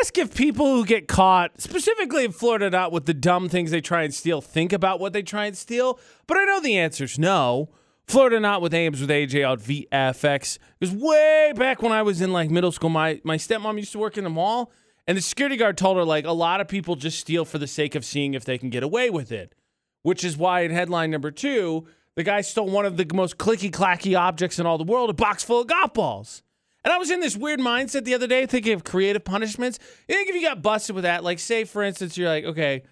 ask if people who get caught, specifically in Florida, not with the dumb things they try and steal, think about what they try and steal. But I know the answer's no. Florida not with Ames with AJ on VFX. Because way back when I was in like middle school, my, my stepmom used to work in the mall, and the security guard told her like a lot of people just steal for the sake of seeing if they can get away with it. Which is why in headline number two, the guy stole one of the most clicky clacky objects in all the world, a box full of golf balls. And I was in this weird mindset the other day thinking of creative punishments. You think if you got busted with that, like say for instance, you're like, okay,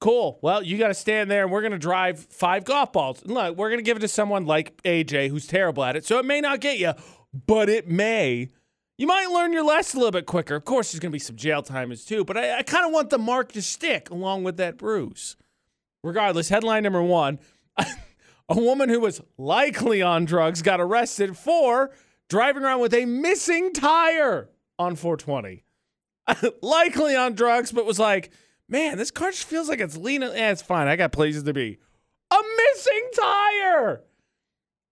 cool. Well, you got to stand there and we're going to drive five golf balls. And look, we're going to give it to someone like AJ who's terrible at it. So it may not get you, but it may. You might learn your lesson a little bit quicker. Of course, there's going to be some jail time as too, but I, I kind of want the mark to stick along with that bruise. Regardless, headline number one a woman who was likely on drugs got arrested for driving around with a missing tire on 420. Likely on drugs, but was like, man, this car just feels like it's leaning. Yeah, it's fine. I got places to be. A missing tire.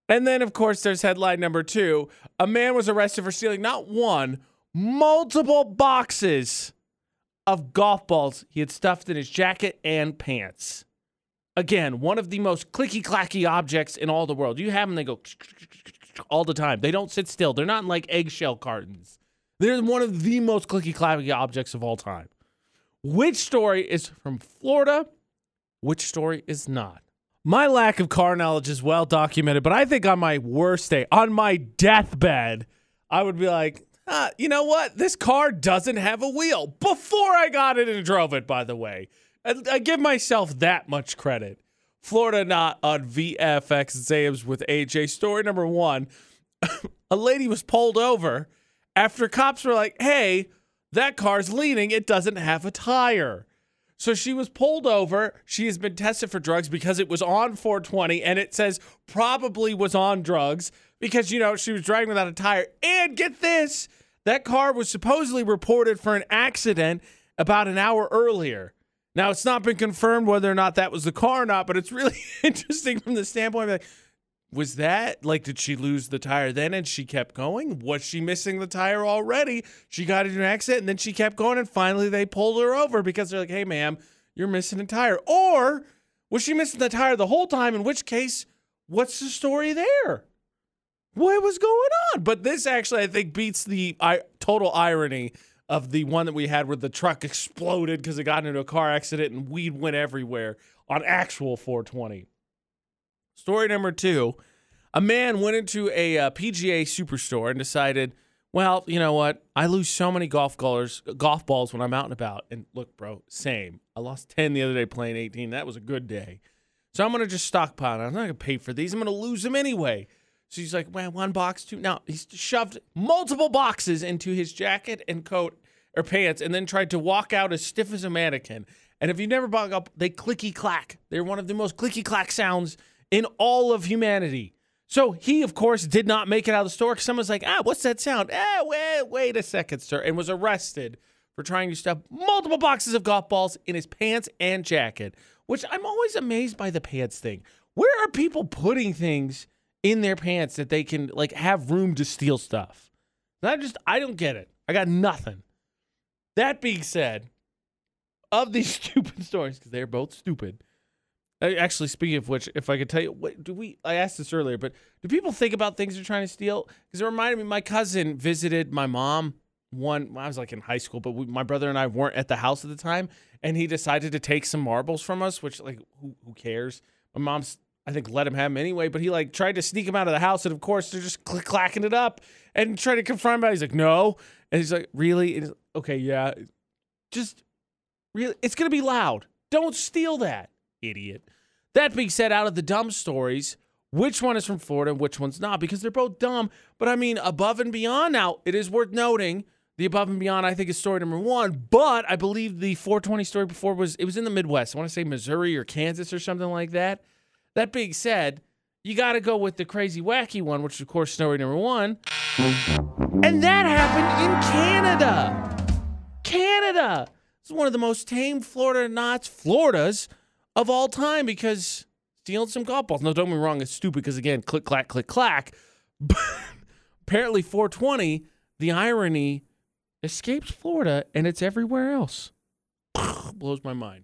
And then, of course, there's headline number two. A man was arrested for stealing not one, multiple boxes of golf balls he had stuffed in his jacket and pants. Again, one of the most clicky clacky objects in all the world. You have them, they go all the time. They don't sit still. They're not in like eggshell cartons. They're one of the most clicky clacky objects of all time. Which story is from Florida? Which story is not? My lack of car knowledge is well documented, but I think on my worst day, on my deathbed, I would be like, ah, you know what? This car doesn't have a wheel. Before I got it and drove it, by the way. I, I give myself that much credit. Florida not on VFX Zams with AJ. Story number one a lady was pulled over after cops were like, hey, that car's leaning. It doesn't have a tire. So she was pulled over. She has been tested for drugs because it was on 420 and it says probably was on drugs because, you know, she was driving without a tire. And get this that car was supposedly reported for an accident about an hour earlier. Now, it's not been confirmed whether or not that was the car or not, but it's really interesting from the standpoint of like, was that like, did she lose the tire then and she kept going? Was she missing the tire already? She got into an accident and then she kept going and finally they pulled her over because they're like, hey, ma'am, you're missing a tire. Or was she missing the tire the whole time? In which case, what's the story there? What was going on? But this actually, I think, beats the I- total irony of the one that we had where the truck exploded because it got into a car accident and weed went everywhere on actual 420. Story number two a man went into a uh, PGA superstore and decided, well, you know what? I lose so many golf golf balls when I'm out and about. And look, bro, same. I lost 10 the other day playing 18. That was a good day. So I'm going to just stockpile. I'm not going to pay for these. I'm going to lose them anyway. So he's like, man, one box, two. Now he's shoved multiple boxes into his jacket and coat or pants and then tried to walk out as stiff as a mannequin. And if you never bought up, they clicky clack. They're one of the most clicky clack sounds in all of humanity. So he, of course, did not make it out of the store because someone's like, ah, what's that sound? Ah, wait, wait a second, sir. And was arrested for trying to stuff multiple boxes of golf balls in his pants and jacket, which I'm always amazed by the pants thing. Where are people putting things in their pants that they can like have room to steal stuff. I just I don't get it. I got nothing. That being said, of these stupid stories because they're both stupid. Actually, speaking of which, if I could tell you, what do we? I asked this earlier, but do people think about things they're trying to steal? Because it reminded me, my cousin visited my mom one. I was like in high school, but we, my brother and I weren't at the house at the time, and he decided to take some marbles from us. Which, like, who, who cares? My mom's I think let him have him anyway, but he like tried to sneak him out of the house, and of course they're just clacking it up and trying to confront him. He's like, no, and he's like, really? He's, okay, yeah, just really, it's gonna be loud. Don't steal that, idiot. That being said, out of the dumb stories, which one is from Florida and which one's not? Because they're both dumb. But I mean, above and beyond. Now, it is worth noting the above and beyond. I think is story number one, but I believe the 420 story before was it was in the Midwest. I want to say Missouri or Kansas or something like that. That being said, you got to go with the crazy wacky one, which is, of course, story number one. And that happened in Canada. Canada. It's one of the most tame Florida knots, Floridas of all time because stealing some golf balls. No, don't get me wrong, it's stupid because, again, click, clack, click, clack. But apparently, 420, the irony escapes Florida and it's everywhere else. Blows my mind.